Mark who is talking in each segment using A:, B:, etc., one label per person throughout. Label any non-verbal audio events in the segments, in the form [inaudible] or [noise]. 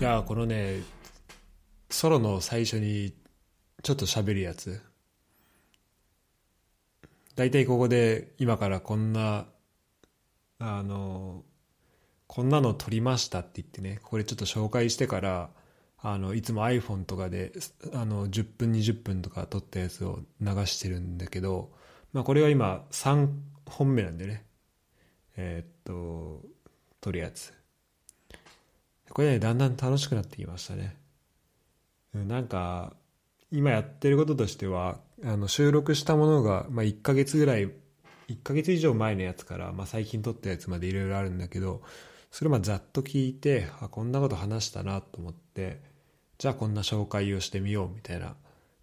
A: いやこのねソロの最初にちょっと喋るやつ。大体ここで今からこんなあのこんなの撮りましたって言ってねここでちょっと紹介してからあのいつも iPhone とかであの10分20分とか撮ったやつを流してるんだけど、まあ、これは今3本目なんでね。えー、っと撮るやつ。これねだんだん楽しくなってきましたね。なんか今やってることとしてはあの収録したものが、まあ、1ヶ月ぐらい1ヶ月以上前のやつから、まあ、最近撮ったやつまでいろいろあるんだけどそれまざっと聞いてあこんなこと話したなと思ってじゃあこんな紹介をしてみようみたいな。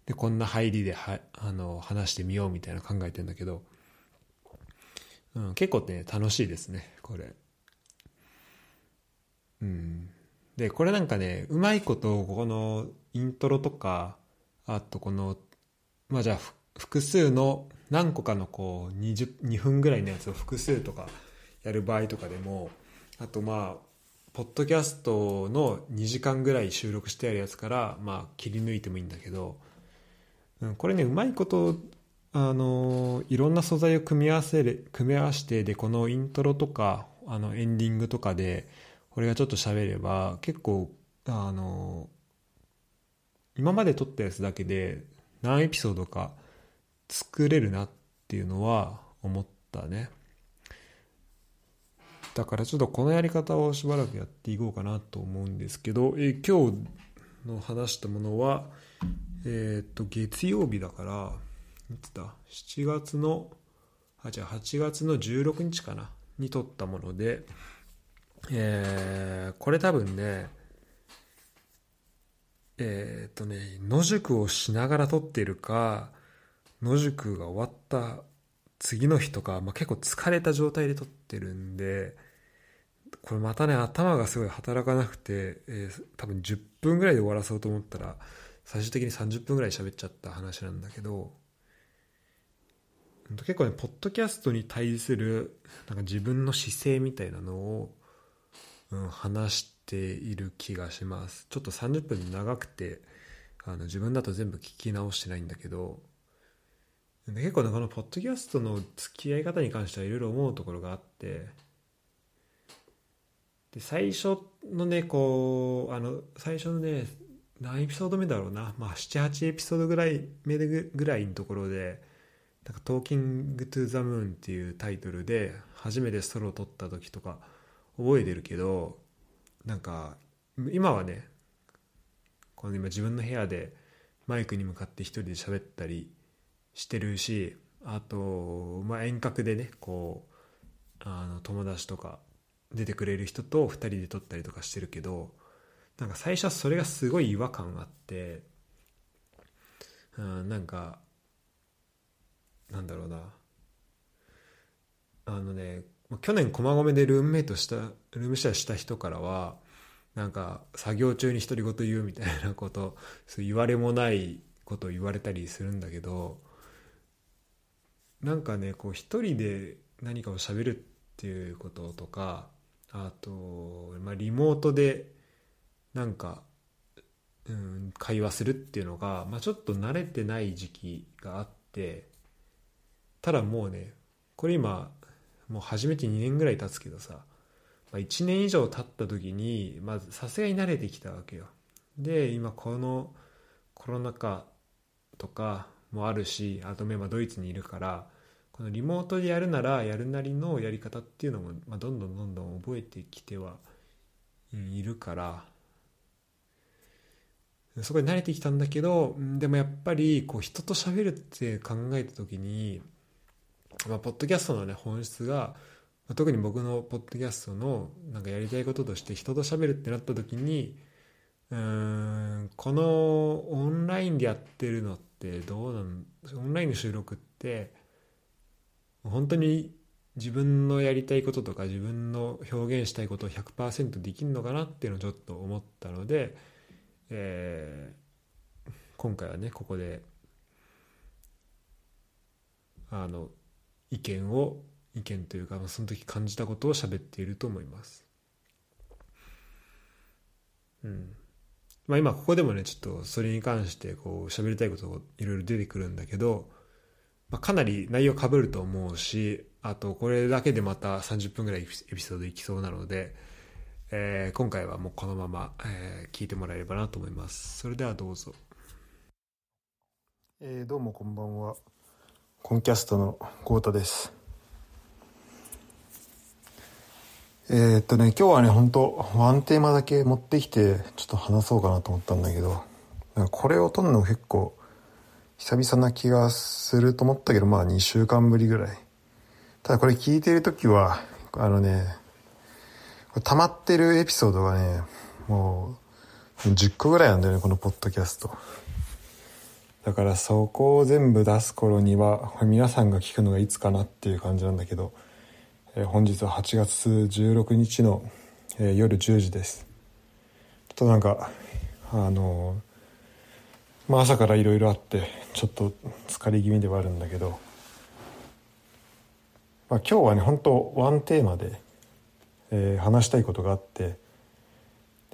A: でこんな入りではあの話してみようみたいな考えてんだけど、うん、結構ね楽しいですねこれ。うん。でこれなんかねうまいことここのイントロとかあとこのまあじゃあ複数の何個かのこう 20, 2分ぐらいのやつを複数とかやる場合とかでもあとまあポッドキャストの2時間ぐらい収録してあるやつからまあ切り抜いてもいいんだけど、うん、これねうまいことあのいろんな素材を組み合わせる組み合わせてでこのイントロとかあのエンディングとかでこれがちょっと喋れば結構あの今まで撮ったやつだけで何エピソードか作れるなっていうのは思ったね。だからちょっとこのやり方をしばらくやっていこうかなと思うんですけど、え今日の話したものはえっ、と月曜日だからいつだ？7月のあじゃあ8月の16日かな？に撮ったものでえー、これ多分ねえー、っとね野宿をしながら撮っているか野宿が終わった次の日とか、まあ、結構疲れた状態で撮ってるんでこれまたね頭がすごい働かなくて、えー、多分10分ぐらいで終わらそうと思ったら最終的に30分ぐらい喋っちゃった話なんだけど結構ねポッドキャストに対するなんか自分の姿勢みたいなのを、うん、話している気がします。ちょっと30分長くてあの自分だと全部聞き直してないんだけど結構ねこのポッドキャストの付き合い方に関してはいろいろ思うところがあってで最初のねこうあの最初のね何エピソード目だろうな、まあ、78エピソードぐらい目でぐらいのところでなんか「Talking to the Moon」っていうタイトルで初めてソロを録った時とか覚えてるけどなんか今はねこの今自分の部屋でマイクに向かって一人で喋ったりしてるしあと、まあ、遠隔でねこうあの友達とか出てくれる人と2人で撮ったりとかしてるけどなんか最初はそれがすごい違和感があってうんなんかなんだろうな。あのね去年駒込でルームメイトしたルームシェアした人からはなんか作業中に独り言言うみたいなことそう言われもないことを言われたりするんだけどなんかねこう一人で何かを喋るっていうこととかあと、まあ、リモートでなんか、うん、会話するっていうのが、まあ、ちょっと慣れてない時期があってただもうねこれ今もう初めて2年ぐらい経つけどさ、まあ、1年以上経った時にまずさすがに慣れてきたわけよ。で今このコロナ禍とかもあるしあと今ドイツにいるからこのリモートでやるならやるなりのやり方っていうのも、まあ、どんどんどんどん覚えてきてはいるから。そこに慣れてきたんだけどでもやっぱりこう人と喋るって考えた時に、まあ、ポッドキャストのね本質が特に僕のポッドキャストのなんかやりたいこととして人と喋るってなった時にこのオンラインでやってるのってどうなんオンラインの収録って本当に自分のやりたいこととか自分の表現したいことを100%できるのかなっていうのをちょっと思ったので、えー、今回はねここであの意見を意見というかまあその時感じたことを喋っていると思います。うん。まあ今ここでもねちょっとそれに関してこう喋りたいこといろいろ出てくるんだけど、まあ、かなり内容かぶると思うしあとこれだけでまた30分ぐらいエピソードいきそうなので、えー、今回はもうこのまま、えー、聞いてもらえればなと思います。それではどうぞ。
B: えー、どうもこんばんは。コンキャストの豪太です。えー、っとね今日はね本当ワンテーマだけ持ってきてちょっと話そうかなと思ったんだけどこれを撮るの結構久々な気がすると思ったけどまあ2週間ぶりぐらい。ただこれ聞いてる時はあのね溜まってるエピソードがねもう10個ぐらいなんだよねこのポッドキャスト。だからそこを全部出す頃には皆さんが聞くのがいつかなっていう感じなんだけど、えー、本日は8月16日の、えー、夜10時です。ちょっとなんかあのー、まあ朝からいろいろあってちょっと疲れ気味ではあるんだけど、まあ、今日はね本当ワンテーマで、えー、話したいことがあって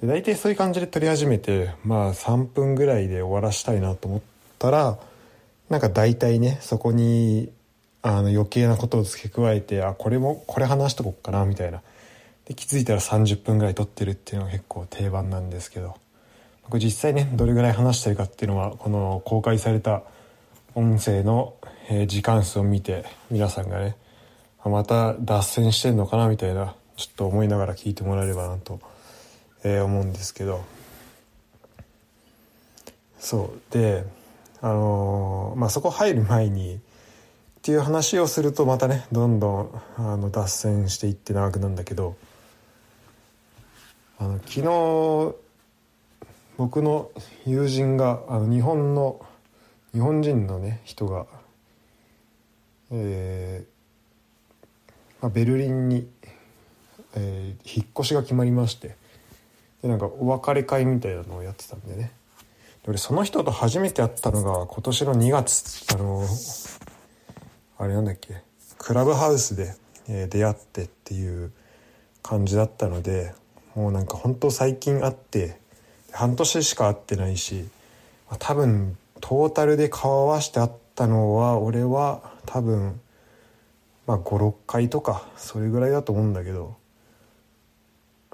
B: で大体そういう感じで撮り始めてまあ3分ぐらいで終わらしたいなと思ってったらなんか大体ねそこにあの余計なことを付け加えてあこれもこれ話しとこっかなみたいな。で気づいたら30分ぐらい撮ってるっていうのが結構定番なんですけど。これ実際ねどれぐらい話してるかっていうのはこの公開された音声の時間数を見て皆さんがねまた脱線してんのかなみたいなちょっと思いながら聞いてもらえればなと、え思うんですけど。そう。であのまあ、そこ入る前にっていう話をするとまたねどんどんあの脱線していって長くなるんだけどあの昨日僕の友人があの日本の日本人のね人が、えーまあ、ベルリンに、えー、引っ越しが決まりましてでなんかお別れ会みたいなのをやってたんでね。俺その人と初めて会ったのが今年の2月あのあれなんだっけ？クラブハウスで、えー、出会ってっていう感じだったのでもうなんか本当最近会って半年しか会ってないし、多分トータルで顔合わせて会ったのは俺は多分まあ56回とかそれぐらいだと思うんだけど。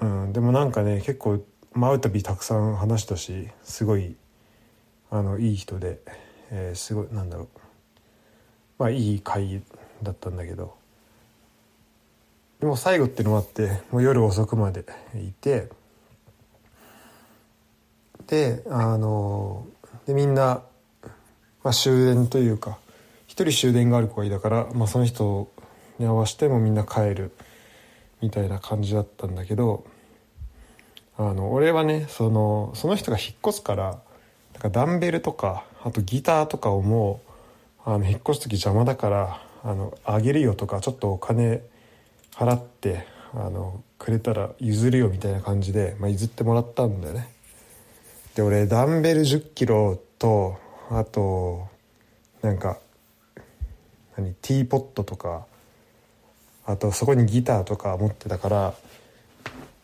B: うんでもなんかね結構会うたびたくさん話したしすごいあのいい人で、えー、すごいなんだろう。まあいい会だったんだけど。でも最後っていうのもあってもう夜遅くまでいてであのでみんな、まあ、終電というか一人終電がある子がいたから、まあ、その人に合わせてもみんな帰るみたいな感じだったんだけどあの俺はねそのその人が引っ越すからかダンベルとかあとギターとかをもうあの引っ越す時邪魔だからあのあげるよとかちょっとお金払ってあのくれたら譲るよみたいな感じで、まあ、譲ってもらったんだよね。で俺ダンベル1 0キロとあとなんか何ティーポットとかあとそこにギターとか持ってたから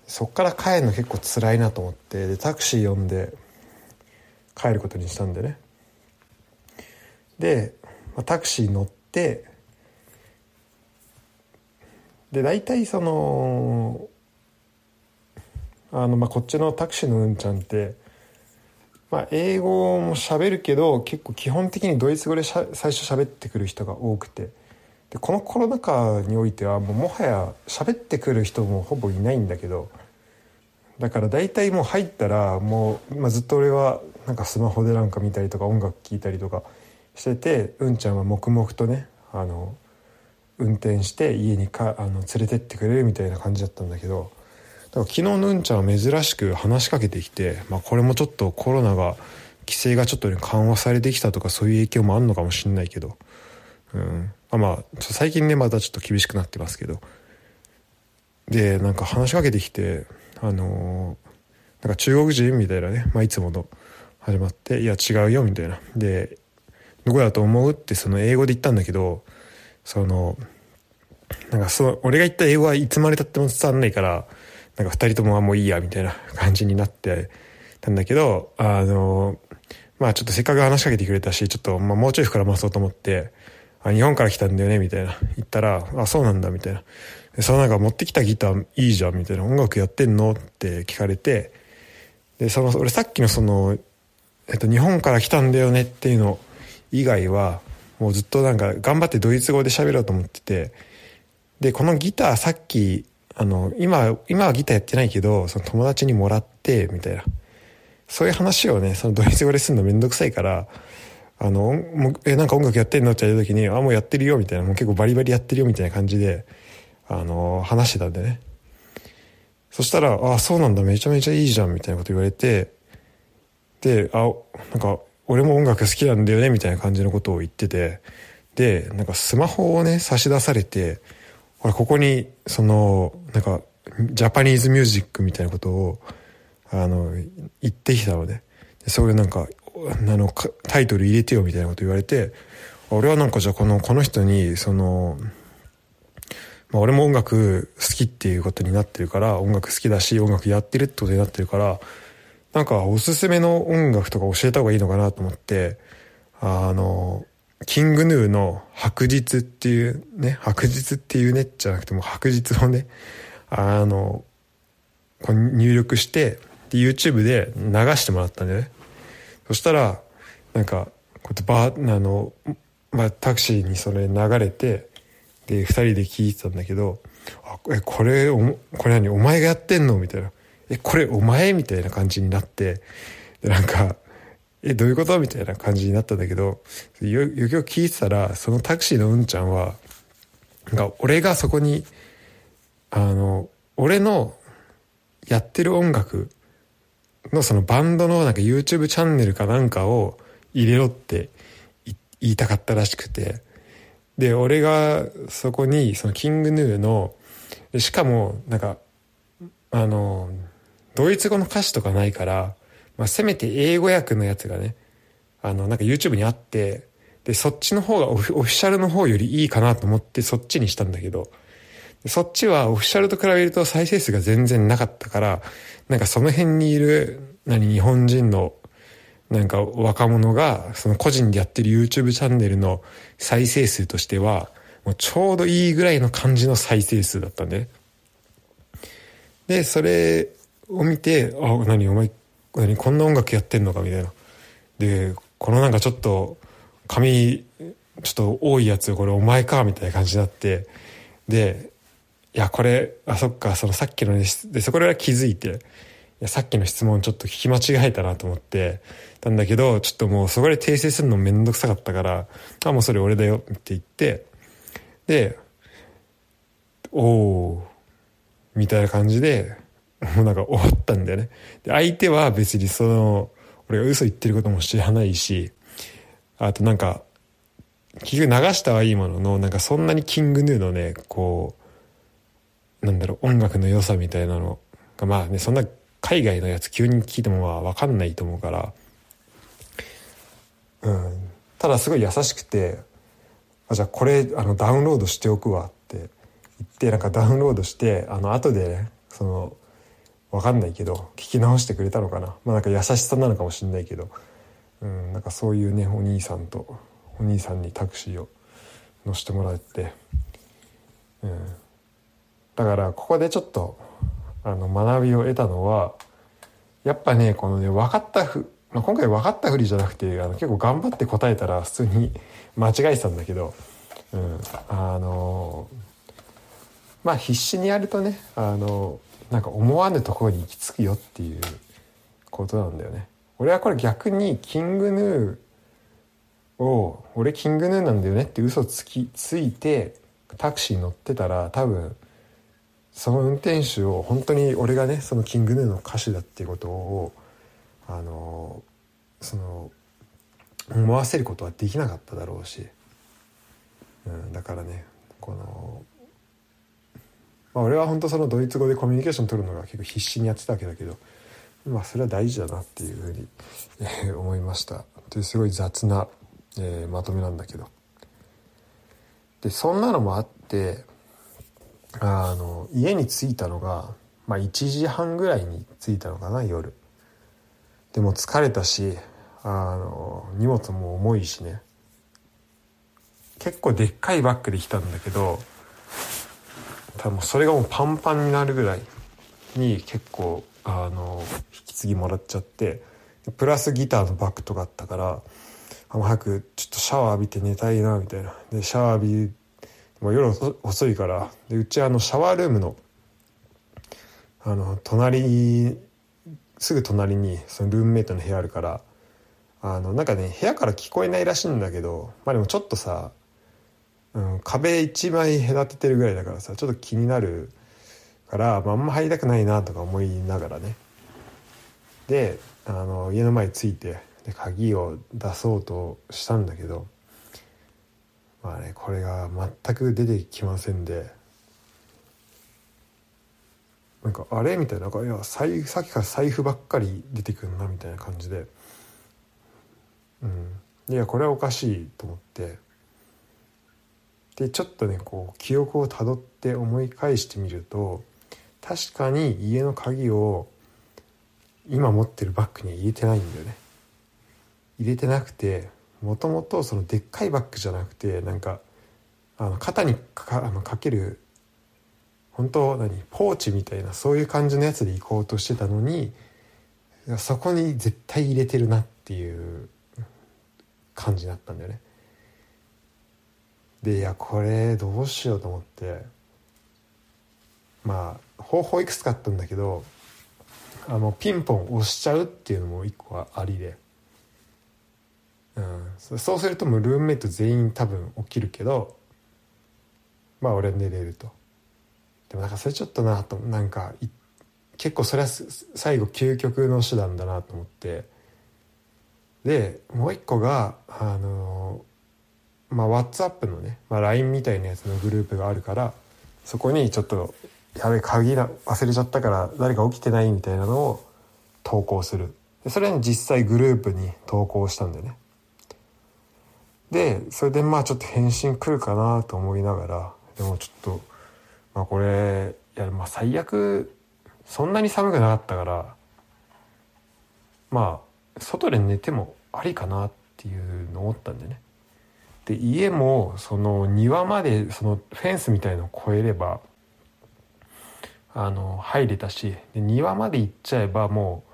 B: そっから帰るの結構辛いなと思ってでタクシー呼んで帰ることにしたんでね。で、タクシー乗ってで大体そのあの、まあ、こっちのタクシーのうんちゃんって、まあ、英語も喋るけど結構基本的にドイツ語で最初喋ってくる人が多くて。でこのコロナ禍においてはもうもはや喋ってくる人もほぼいないんだけどだから大体もう入ったらもう、まあ、ずっと俺はなんかスマホでなんか見たりとか音楽聴いたりとかしててうんちゃんは黙々とねあの運転して家にかあの連れてってくれるみたいな感じだったんだけどだから昨日のうんちゃんは珍しく話しかけてきて、まあ、これもちょっとコロナが規制がちょっと、ね、緩和されてきたとかそういう影響もあるのかもしんないけど、うん。あまあ最近ねまたちょっと厳しくなってますけど。でなんか話しかけてきてあのー、なんか中国人みたいなね、まあ、いつもの始まって「いや違うよ」みたいなで「どこだと思う?」ってその英語で言ったんだけどそのなんかその俺が言った英語はいつまでたっても伝わんないからなんか2人ともあもういいやみたいな [laughs] 感じになってたんだけどあのまあちょっとせっかく話しかけてくれたしちょっと、まあ、もうちょい膨らまそうと思って「あ日本から来たんだよね」みたいな言ったら「あそうなんだ」みたいな「そのなんか持ってきたギターいいじゃん」みたいな「音楽やってんの?」って聞かれてでその俺さっきのその、えっと、日本から来たんだよねっていうの以外はもうずっとなんか頑張ってドイツ語で喋ろうと思っててでこのギターさっきあの今今はギターやってないけどその友達にもらってみたいな。そういう話をねそのドイツ語でするのめんどくさいからあのもうえなんか音楽やってんのって言った時に「あもうやってるよ」みたいな。もう結構バリバリやってるよみたいな感じであの話してたんでね。そしたら「あそうなんだ。めちゃめちゃいいじゃん」みたいなこと言われてで「あなんか俺も音楽好きなんだよね」みたいな感じのことを言ってて。でなんかスマホをね差し出されてほらここにそのなんかジャパニーズミュージックみたいなことをあの言ってきたのでそういうなんかあのタイトル入れてよみたいなこと言われて俺はなんかじゃこのこの人にその、まあ、俺も音楽好きっていうことになってるから音楽好きだし音楽やってるってことになってるからなんかおすすめの音楽とか教えた方がいいのかなと思ってあのキングヌーの白日っていうね白日っていうねじゃなくても白日をねあのこう入力してで YouTube で流してもらったんだよねそしたらなんかこうやってバーあの、まあ、タクシーにそれ流れてで2人で聞いてたんだけど「あえこれおこれ何お前がやってんの?」みたいな「えこれお前?」みたいな感じになってでなんか「えどういうこと?」みたいな感じになったんだけどよよくよく聞いてたらそのタクシーのうんちゃんはなんか俺がそこにあの俺のやってる音楽のそのバンドのなんか YouTube チャンネルかなんかを入れろって言いたかったらしくてで俺がそこにそのキングヌーのしかもなんかあのドイツ語の歌詞とかないから、まあ、せめて英語訳のやつがねあのなんか YouTube にあってでそっちの方がオフィシャルの方よりいいかなと思ってそっちにしたんだけどそっちはオフィシャルと比べると再生数が全然なかったからなんかその辺にいる何日本人のなんか若者がその個人でやってる YouTube チャンネルの再生数としてはもうちょうどいいぐらいの感じの再生数だったんででそれを見て「あ何お前何こんな音楽やってんのか」みたいな。でこのなんかちょっと髪ちょっと多いやつこれお前かみたいな感じになって。でいやこれあそっかそのさっきのねでそこで気づいていやさっきの質問ちょっと聞き間違えたなと思ってたんだけどちょっともうそこで訂正するのめんどくさかったから「あもうそれ俺だよ」って言ってで「おお」みたいな感じでもうなんか終わったんだよね。で相手は別にその俺が嘘言ってることも知らないしあとなんか結局流したはいいもののなんかそんなにキングヌーのねこうなんだろう音楽の良さみたいなのがまあねそんな海外のやつ急に聞いてもまあ分かんないと思うから。うん。ただすごい優しくてあじゃあこれあのダウンロードしておくわって言ってなんかダウンロードしてあの後でねその分かんないけど聞き直してくれたのかな。まあなんか優しさなのかもしんないけど、うん、なんかそういうねお兄さんとお兄さんにタクシーを乗せてもらって、うん、だからここでちょっとあの学びを得たのはやっぱねこのね分かったふ、まあ、今回分かったふりじゃなくてあの結構頑張って答えたら普通に [laughs] 間違えてたんだけど、うん、あのまあ必死にやるとねあのなんか思わぬところに行き着くよっていうことなんだよね。俺はこれ逆にキングヌーを俺キングヌーなんだよねって嘘つきついてタクシーに乗ってたら多分その運転手を本当に俺がねそのキングヌーの歌手だっていうことをあのその思わせることはできなかっただろうし、うん、だからねこのまあ、俺は本当そのドイツ語でコミュニケーション取るのが結構必死にやってたわけだけどまあそれは大事だなっていうふうに、え、思いました。というすごい雑な、えー、まとめなんだけど。でそんなのもあってあの家に着いたのがまあ1時半ぐらいに着いたのかな夜。でも疲れたしあの荷物も重いしね。結構でっかいバッグで来たんだけど多分それがもうパンパンになるぐらいに結構あの引き継ぎもらっちゃってプラスギターのバッグとかあったからあ早くちょっとシャワー浴びて寝たいなみたいな。でシャワー浴びもう夜遅いからでうちあのシャワールームのあの隣すぐ隣にそのルームメイトの部屋あるからあのなんかね部屋から聞こえないらしいんだけどまあでもちょっとさ、うん、壁一枚隔ててるぐらいだからさちょっと気になるから、まあ、あんま入りたくないなとか思いながらね。であの家の前に着いてで鍵を出そうとしたんだけどまあねこれが全く出てきませんで。なんかあれ？みたいな。なんかいやさっきから財布ばっかり出てくるなみたいな感じで。うん。いやこれはおかしいと思って。でちょっとねこう記憶をたどって思い返してみると確かに家の鍵を今持ってるバッグには入れてないんだよね。入れてなくてもともとそのでっかいバッグじゃなくてなんかあの肩にかあのかける本当何ポーチみたいなそういう感じのやつで行こうとしてたのにそこに絶対入れてるなっていう感じだったんだよね。でいやこれどうしようと思って。まあ方法いくつかあったんだけどあのピンポン押しちゃうっていうのも一個はありで、うん、そうするともうルームメイト全員多分起きるけどまあ俺寝れると。でもなんかそれちょっとなとなんか結構それは最後究極の手段だなと思って。でもう一個があのまあ WhatsApp のね、まあ、LINE みたいなやつのグループがあるからそこにちょっとやべ鍵だ忘れちゃったから誰か起きてないみたいなのを投稿する。でそれに実際グループに投稿したんだよね。でそれでまあちょっと返信来るかなと思いながらでもちょっとまあこれいやまあ最悪そんなに寒くなかったからまあ外で寝てもありかなっていうのを思ったんでね。で家もその庭までそのフェンスみたいのを越えればあの入れたしで庭まで行っちゃえばも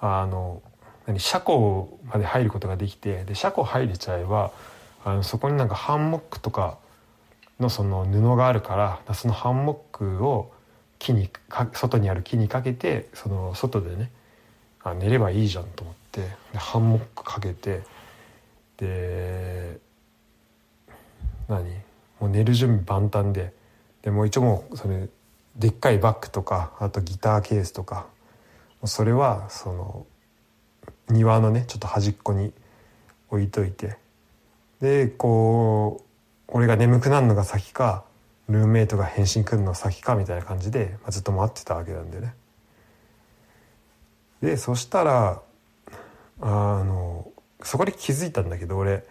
B: うあの何車庫まで入ることができてで車庫入れちゃえばあのそこになんかハンモックとかのその布があるからそのハンモックを木に外にある木にかけてその外でねあ寝ればいいじゃんと思ってでハンモックかけてで何？もう寝る準備万端で。でもう一応もうそれでっかいバッグとかあとギターケースとか。それはその庭のねちょっと端っこに置いといて。でこう俺が眠くなるのが先かルームメイトが返信来るの先かみたいな感じで、まあ、ずっと待ってたわけなんでね。でそしたらあのそこで気づいたんだけど俺。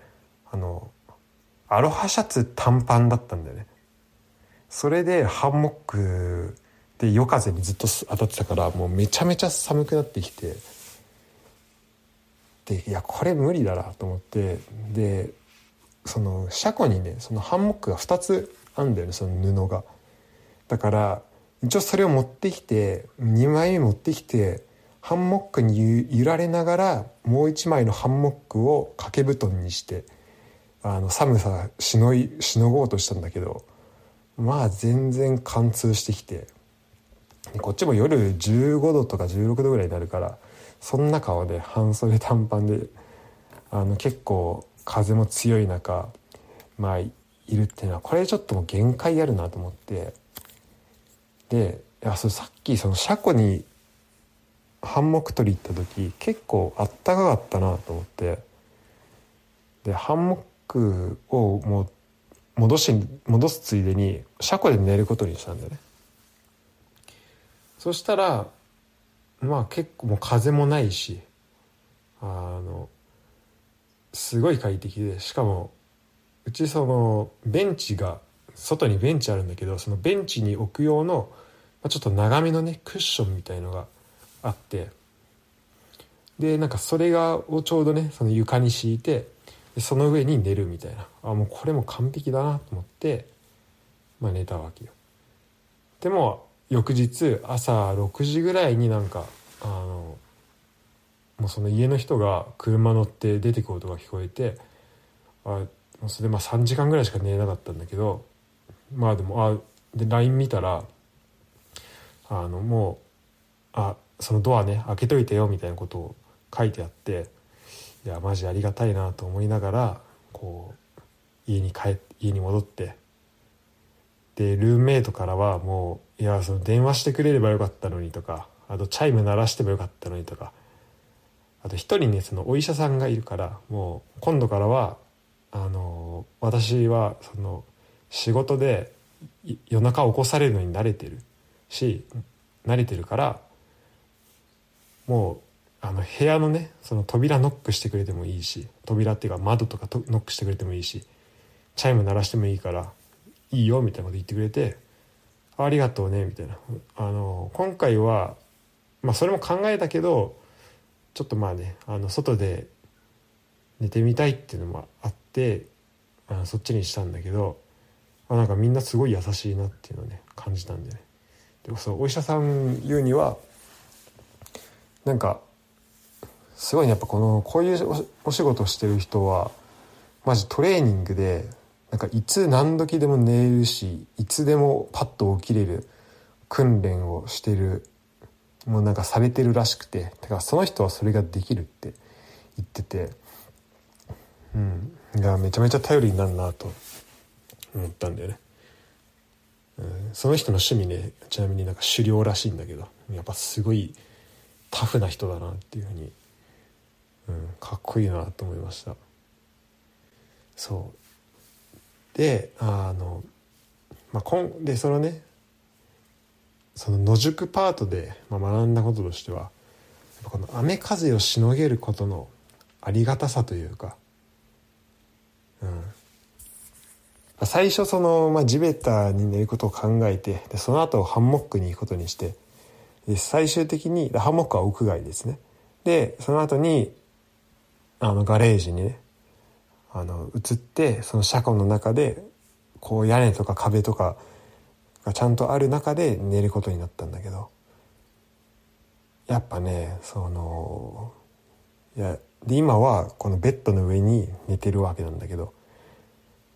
B: あのアロハシャツ短パンだったんだよね。それでハンモックで夜風にずっと当たってたからもうめちゃめちゃ寒くなってきて。でいやこれ無理だなと思って。でその車庫にねそのハンモックが2つあるんだよねその布が。だから一応それを持ってきて2枚目持ってきてハンモックに揺られながらもう1枚のハンモックを掛け布団にして。あの寒さしのいしのごうとしたんだけどまあ全然貫通してきてこっちも夜15度とか16度ぐらいになるからそんな顔で半袖短パンであの結構風も強い中まあいるっていうのはこれちょっともう限界あるなと思ってでいやそれさっきその車庫にハンモック取り行った時結構あったかかったなと思ってでハンモックをもう戻し戻すついでに車庫で寝ることにしたんだよね。そしたらまあ結構もう風もないしあのすごい快適でしかもうちそのベンチが外にベンチあるんだけどそのベンチに置く用のあ、ちょっと長めのねクッションみたいのがあってでなんかそれがをちょうどねその床に敷いてでその上に寝るみたいな。あもうこれも完璧だなと思って、まあ、寝たわけよ。でも翌日朝6時ぐらいになんかあのもうその家の人が車乗って出てく音が聞こえてあそれでまあ3時間ぐらいしか寝れなかったんだけどまあでもあで LINE 見たらあのもうあそのドアね開けといてよみたいなことを書いてあっていやマジありがたいなと思いながらこう家に帰家に戻ってでルームメイトからはもういやその電話してくれればよかったのにとかあとチャイム鳴らしてもよかったのにとかあと一人ねそのお医者さんがいるからもう今度からはあの私はその仕事で夜中起こされるのに慣れてるし慣れてるからもうあの部屋のねその扉ノックしてくれてもいいし扉っていうか窓とかとノックしてくれてもいいしチャイム鳴らしてもいいからいいよみたいなこと言ってくれてありがとうねみたいな。あの今回はまあそれも考えたけどちょっとまあねあの外で寝てみたいっていうのもあってあのそっちにしたんだけどあなんかみんなすごい優しいなっていうのをね感じたんでね。でもそうお医者さん言うにはなんかすごいねやっぱこのこういうお仕事してる人はマジトレーニングでなんかいつ何時でも寝るしいつでもパッと起きれる訓練をしてるもうなんかされてるらしくてだからその人はそれができるって言っててうんいやめちゃめちゃ頼りになるなと思ったんだよね、うん、その人の趣味ねちなみになんか狩猟らしいんだけどやっぱすごいタフな人だなっていうふうにうん、かっこいいなと思いました。そう。であの、まあ、こんでそのねその野宿パートで、まあ、学んだこととしてはこの雨風をしのげることのありがたさというか、うん、最初その、まあ、地べたに寝ることを考えてでその後ハンモックに行くことにしてで最終的にハンモックは屋外ですね。でその後にあのガレージにねあの移ってその車庫の中でこう屋根とか壁とかがちゃんとある中で寝ることになったんだけどやっぱねそのいやで今はこのベッドの上に寝てるわけなんだけど、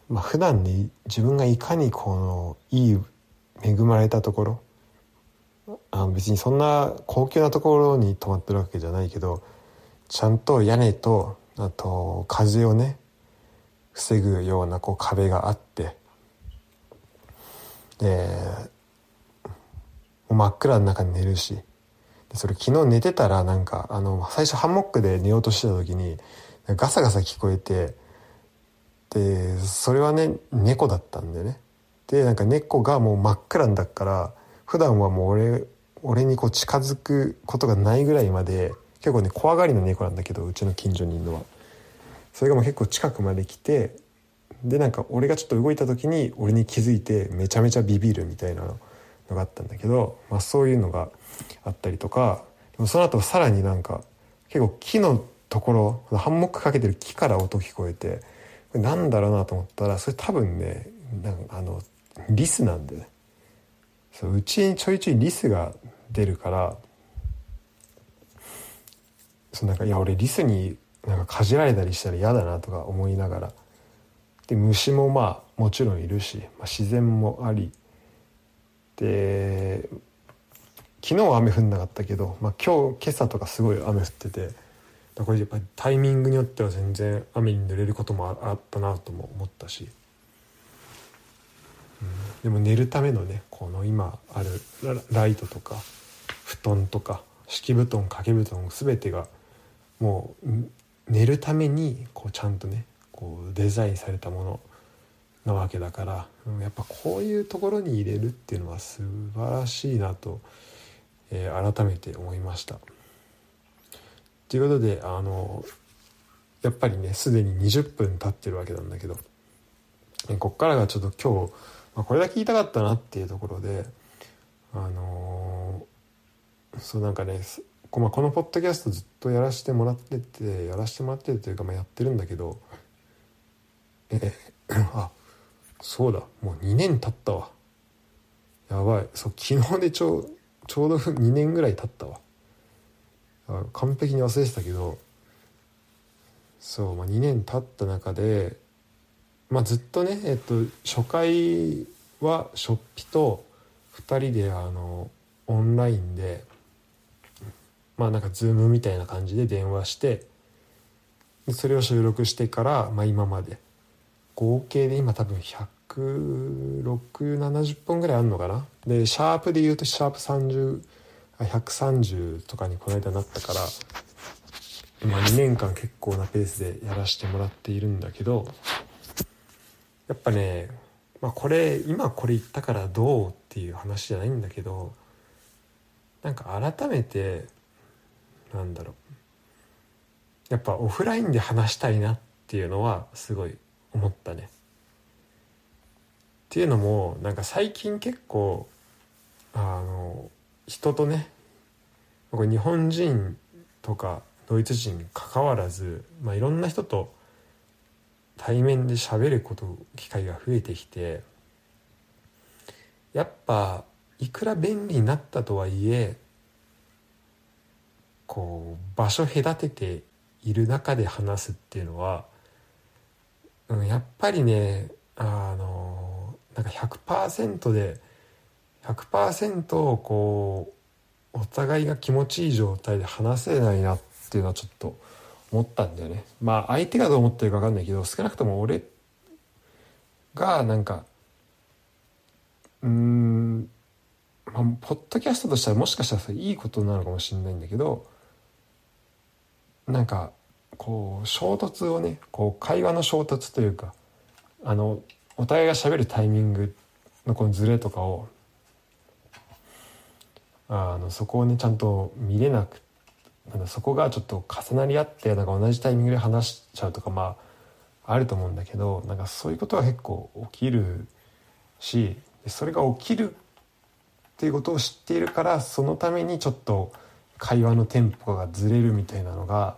B: まあ、普段に自分がいかにこのいい恵まれたところあ別にそんな高級なところに泊まってるわけじゃないけどちゃんと屋根とあと風をね防ぐようなこう壁があってで真っ暗の中に寝るしそれ昨日寝てたらなんかあの最初ハンモックで寝ようとしてた時にガサガサ聞こえてでそれはね猫だったんでね。でなんか猫がもう真っ暗だから普段はもう俺俺にこう近づくことがないぐらいまで結構ね怖がりの猫なんだけどうちの近所にいるのは。それがもう結構近くまで来てでなんか俺がちょっと動いた時に俺に気づいてめちゃめちゃビビるみたいなのがあったんだけど、まあ、そういうのがあったりとかでもその後さらになんか結構木のところハンモックかけてる木から音聞こえてこれなんだろうなと思ったらそれ多分ねなんかあのリスなんでね。そううちにちょいちょいリスが出るからそなんかいや俺リスになんかかじられたりしたら嫌だなとか思いながら。で虫もまあもちろんいるし、まあ、自然もあり。で昨日は雨降んなかったけど、まあ、今日今朝とかすごい雨降っててこれやっぱりタイミングによっては全然雨に濡れることもあったなとも思ったし、うん、でも寝るためのねこの今あるライトとか布団とか敷布団掛け布団全てがもう寝るためにこうちゃんとねこうデザインされたものなわけだからやっぱこういうところに入れるっていうのは素晴らしいなと、えー、改めて思いました。ということであのやっぱりねすでに20分経ってるわけなんだけどえこっからがちょっと今日、まあ、これだけ言いたかったなっていうところであのーそうなんかねこ,、まあ、このポッドキャストずっとやらせてもらっててやらせてもらってるというか、まあ、やってるんだけどえあそうだ。もう2年経ったわ。やばい。そう昨日でちょうちょうど2年ぐらい経ったわ。完璧に忘れてたけどそう、まあ、2年経った中で、まあ、ずっとね、えっと、初回はしょっぴと2人であのオンラインでまあなんかズームみたいな感じで電話してそれを収録してから、まあ、今まで合計で今多分16070本ぐらいあるのかな？でシャープで言うとシャープ30あ130とかにこの間なったから今2年間結構なペースでやらせてもらっているんだけどやっぱね、まあ、これ今これ言ったからどうっていう話じゃないんだけどなんか改めてなんだろうやっぱオフラインで話したいなっていうのはすごい思ったね。っていうのもなんか最近結構あの人とね日本人とかドイツ人に関わらず、まあ、いろんな人と対面で喋ること機会が増えてきてやっぱいくら便利になったとはいえこう場所隔てている中で話すっていうのは、うん、やっぱりねあのなんか100%で100%をこうお互いが気持ちいい状態で話せないなっていうのはちょっと思ったんだよね。まあ相手がどう思ってるか分かんないけど少なくとも俺がなんかうんまあポッドキャストとしてはもしかしたらいいことなのかもしれないんだけどなんかこう衝突をねこう会話の衝突というかあのお互いが喋るタイミングのこのズレとかをあのそこをねちゃんと見れなくなんそこがちょっと重なり合ってなんか同じタイミングで話しちゃうとかまああると思うんだけどなんかそういうことが結構起きるしそれが起きるっていうことを知っているからそのためにちょっと会話のテンポがずれるみたいなのが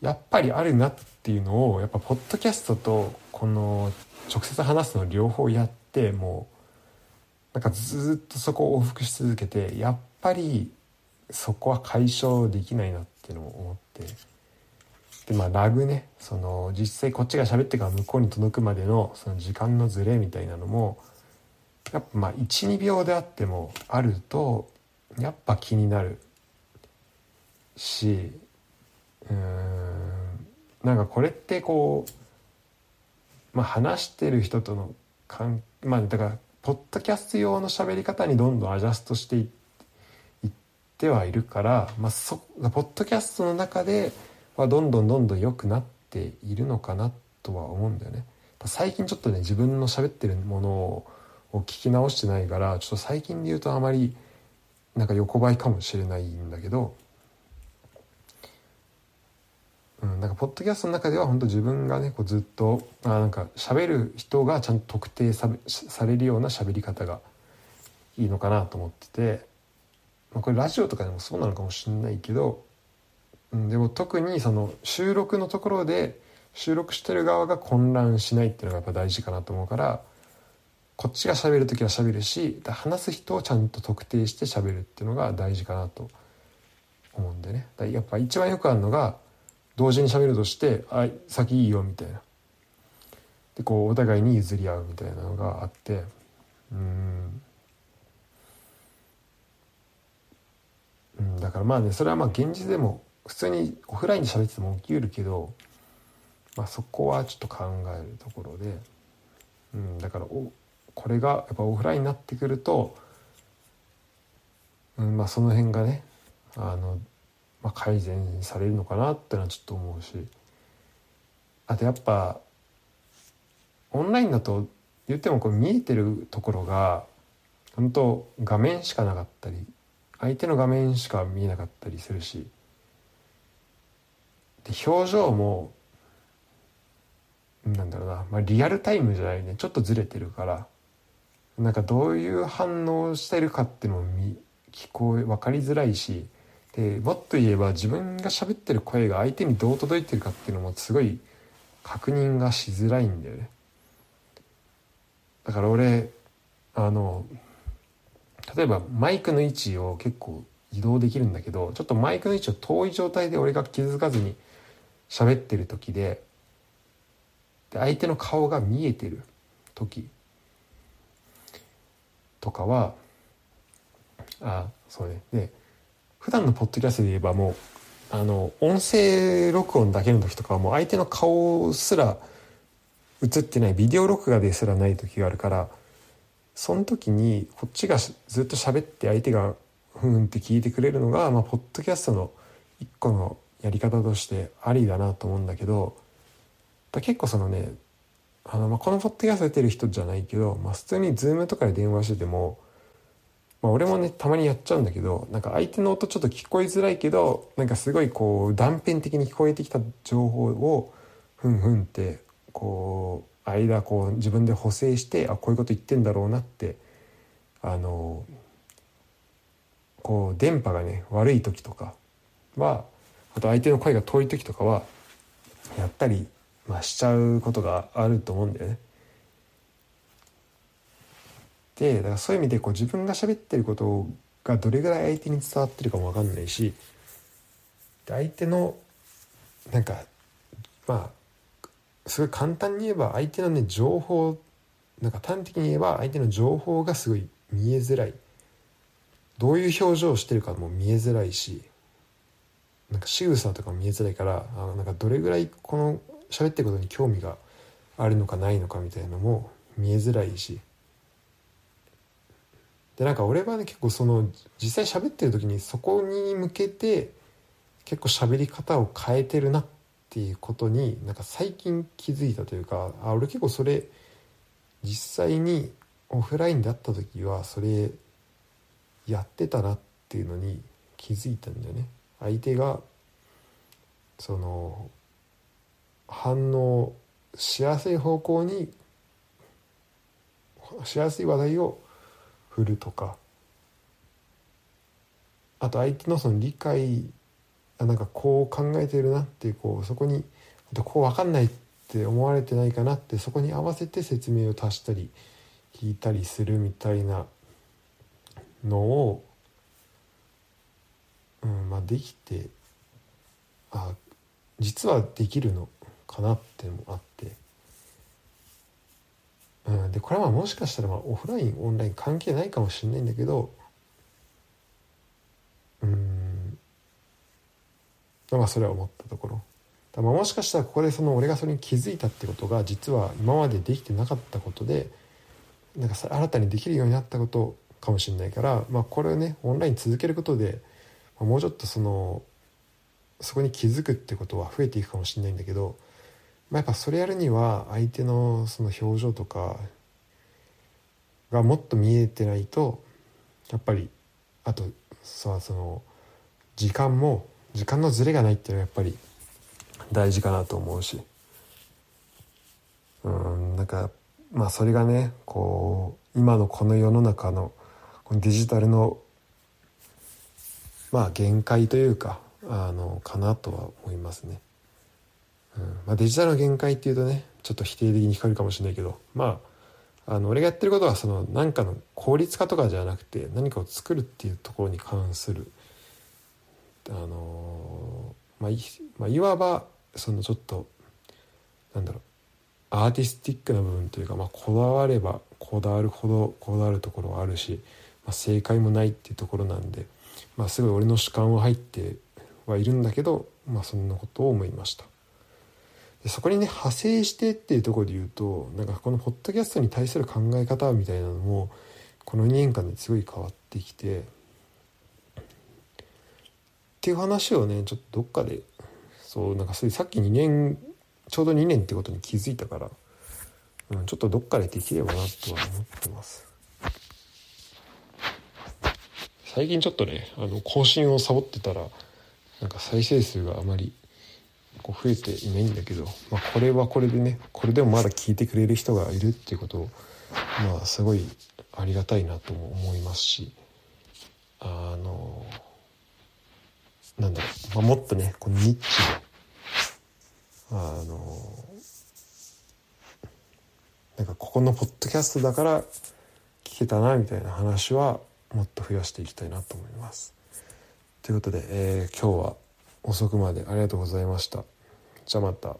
B: やっぱりあるなっていうのをやっぱポッドキャストとこの直接話すの両方やってもうなんかずっとそこを往復し続けてやっぱりそこは解消できないなっていうのを思って。でまあラグね。その実際こっちが喋ってから向こうに届くまでのその時間のズレみたいなのもやっぱまあ12秒であってもあるとやっぱ気になる。しうんなんかこれってこう、まあ、話してる人との関まあだからポッドキャスト用の喋り方にどんどんアジャストしていってはいるから、まあ、そポッドキャストの中ではどんどんどんどん良くなっているのかなとは思うんだよね。最近ちょっとね自分の喋ってるものを聞き直してないからちょっと最近で言うとあまりなんか横ばいかもしれないんだけど、うん、なんかポッドキャストの中では本当自分がねこうずっとあなんか喋る人がちゃんと特定さされるような喋り方がいいのかなと思ってて、まあ、これラジオとかでもそうなのかもしれないけど、うん、でも特にその収録のところで収録してる側が混乱しないっていうのがやっぱ大事かなと思うからこっちが喋る時は喋るし話す人をちゃんと特定して喋るっていうのが大事かなと思うんでね。だやっぱ一番よくあるのが同時に喋るとして「あ先いいよ」みたいな。でこうお互いに譲り合うみたいなのがあってうん。うんだからまあねそれはまあ現実でも普通にオフラインで喋ってても起きうるけど、まあ、そこはちょっと考えるところで、うん、だからおこれがやっぱオフラインになってくると、うんまあ、その辺がねあの、まあ、改善されるのかなってのはちょっと思うし。あとやっぱオンラインだと言ってもこう見えてるところが本当画面しかなかったり相手の画面しか見えなかったりするし。で表情もなんだろうな、まあ、リアルタイムじゃないね。ちょっとずれてるから。なんかどういう反応してるかっていうのも聞こえ分かりづらいし。でもっと言えば自分が喋ってる声が相手にどう届いてるかっていうのもすごい確認がしづらいんだよね。だから俺あの例えばマイクの位置を結構移動できるんだけどちょっとマイクの位置を遠い状態で俺が気づかずに喋ってる時でで相手の顔が見えてる時とかはあそうね。で普段のポッドキャストで言えばもうあの音声録音だけの時とかはもう相手の顔すら映ってないビデオ録画ですらない時があるからその時にこっちがずっと喋って相手がふんって聞いてくれるのが、まあ、ポッドキャストの一個のやり方としてありだなと思うんだけど結構そのねあの、まあ、このポッドキャスト出てる人じゃないけど、まあ、普通にズームとかで電話してても、まあ、俺もねたまにやっちゃうんだけどなんか相手の音ちょっと聞こえづらいけどなんかすごいこう断片的に聞こえてきた情報をふんふんってこう間こう自分で補正してあこういうこと言ってんだろうなってあのこう電波がね悪い時とかはあと相手の声が遠い時とかはやったり、まあ、しちゃうことがあると思うんだよね。でだからそういう意味でこう自分が喋ってることがどれぐらい相手に伝わってるかも分かんないし相手のなんかまあすごい簡単に言えば相手のね情報なんか端的に言えば相手の情報がすごい見えづらい。どういう表情をしてるかも見えづらいしなんか仕草とかも見えづらいからあなんかどれぐらいこの喋ってることに興味があるのかないのかみたいなのも見えづらいしでなんか俺はね結構その実際喋ってる時にそこに向けて結構喋り方を変えてるなっていうことになんか最近気づいたというかあ俺結構それ実際にオフラインで会った時はそれやってたなっていうのに気づいたんだよね。相手がその反応しやすい方向にしやすい話題を振るとか。あと相手のその理解あなんかこう考えてるなってこうそこにあとこう分かんないって思われてないかなってそこに合わせて説明を足したり聞いたりするみたいなのを、うんまあ、できてあ実はできるのかなってのもあって、ん、でこれはもしかしたらまあオフラインオンライン関係ないかもしれないんだけどうんまあそれは思ったところだ。まあもしかしたらここでその俺がそれに気づいたってことが実は今までできてなかったことでなんか新たにできるようになったことかもしれないから、まあ、これをねオンライン続けることで、まあ、もうちょっとそのそこに気づくってことは増えていくかもしれないんだけど、まあ、やっぱそれやるには相手のその表情とかがもっと見えてないとやっぱりあとさその時間も時間のズレがないっていうのはやっぱり大事かなと思うしうんなんかまあそれがねこう今のこの世の中のこのデジタルのまあ限界というかあのかなとは思いますね。うん。まあ、デジタルの限界っていうとねちょっと否定的に聞こえるかもしれないけどまああの俺がやってることはその何かの効率化とかじゃなくて何かを作るっていうところに関するあのまあい,、まあ、いわばそのちょっとなんだろうアーティスティックな部分というか、まあ、こだわればこだわるほどこだわるところはあるし、まあ、正解もないっていうところなんで、まあ、すごい俺の主観は入ってはいるんだけど、まあ、そんなことを思いました。そこにね派生してっていうところで言うとなんかこのポッドキャストに対する考え方みたいなのもこの2年間ですごい変わってきてっていう話をねちょっとどっかでそうなんかそういうさっき2年ちょうど2年ってことに気づいたから、うん、ちょっとどっかでできればなとは思ってます。最近ちょっとねあの更新をサボってたらなんか再生数があまりこう増えていないんだけど、まあ、これはこれでねこれでもまだ聞いてくれる人がいるっていうことをまあすごいありがたいなとも思いますしあのなんだろう、まあ、もっとねこのニッチであのなんかここのポッドキャストだから聞けたなみたいな話はもっと増やしていきたいなと思います。ということで、えー今日は遅くまでありがとうございました。じゃあまた。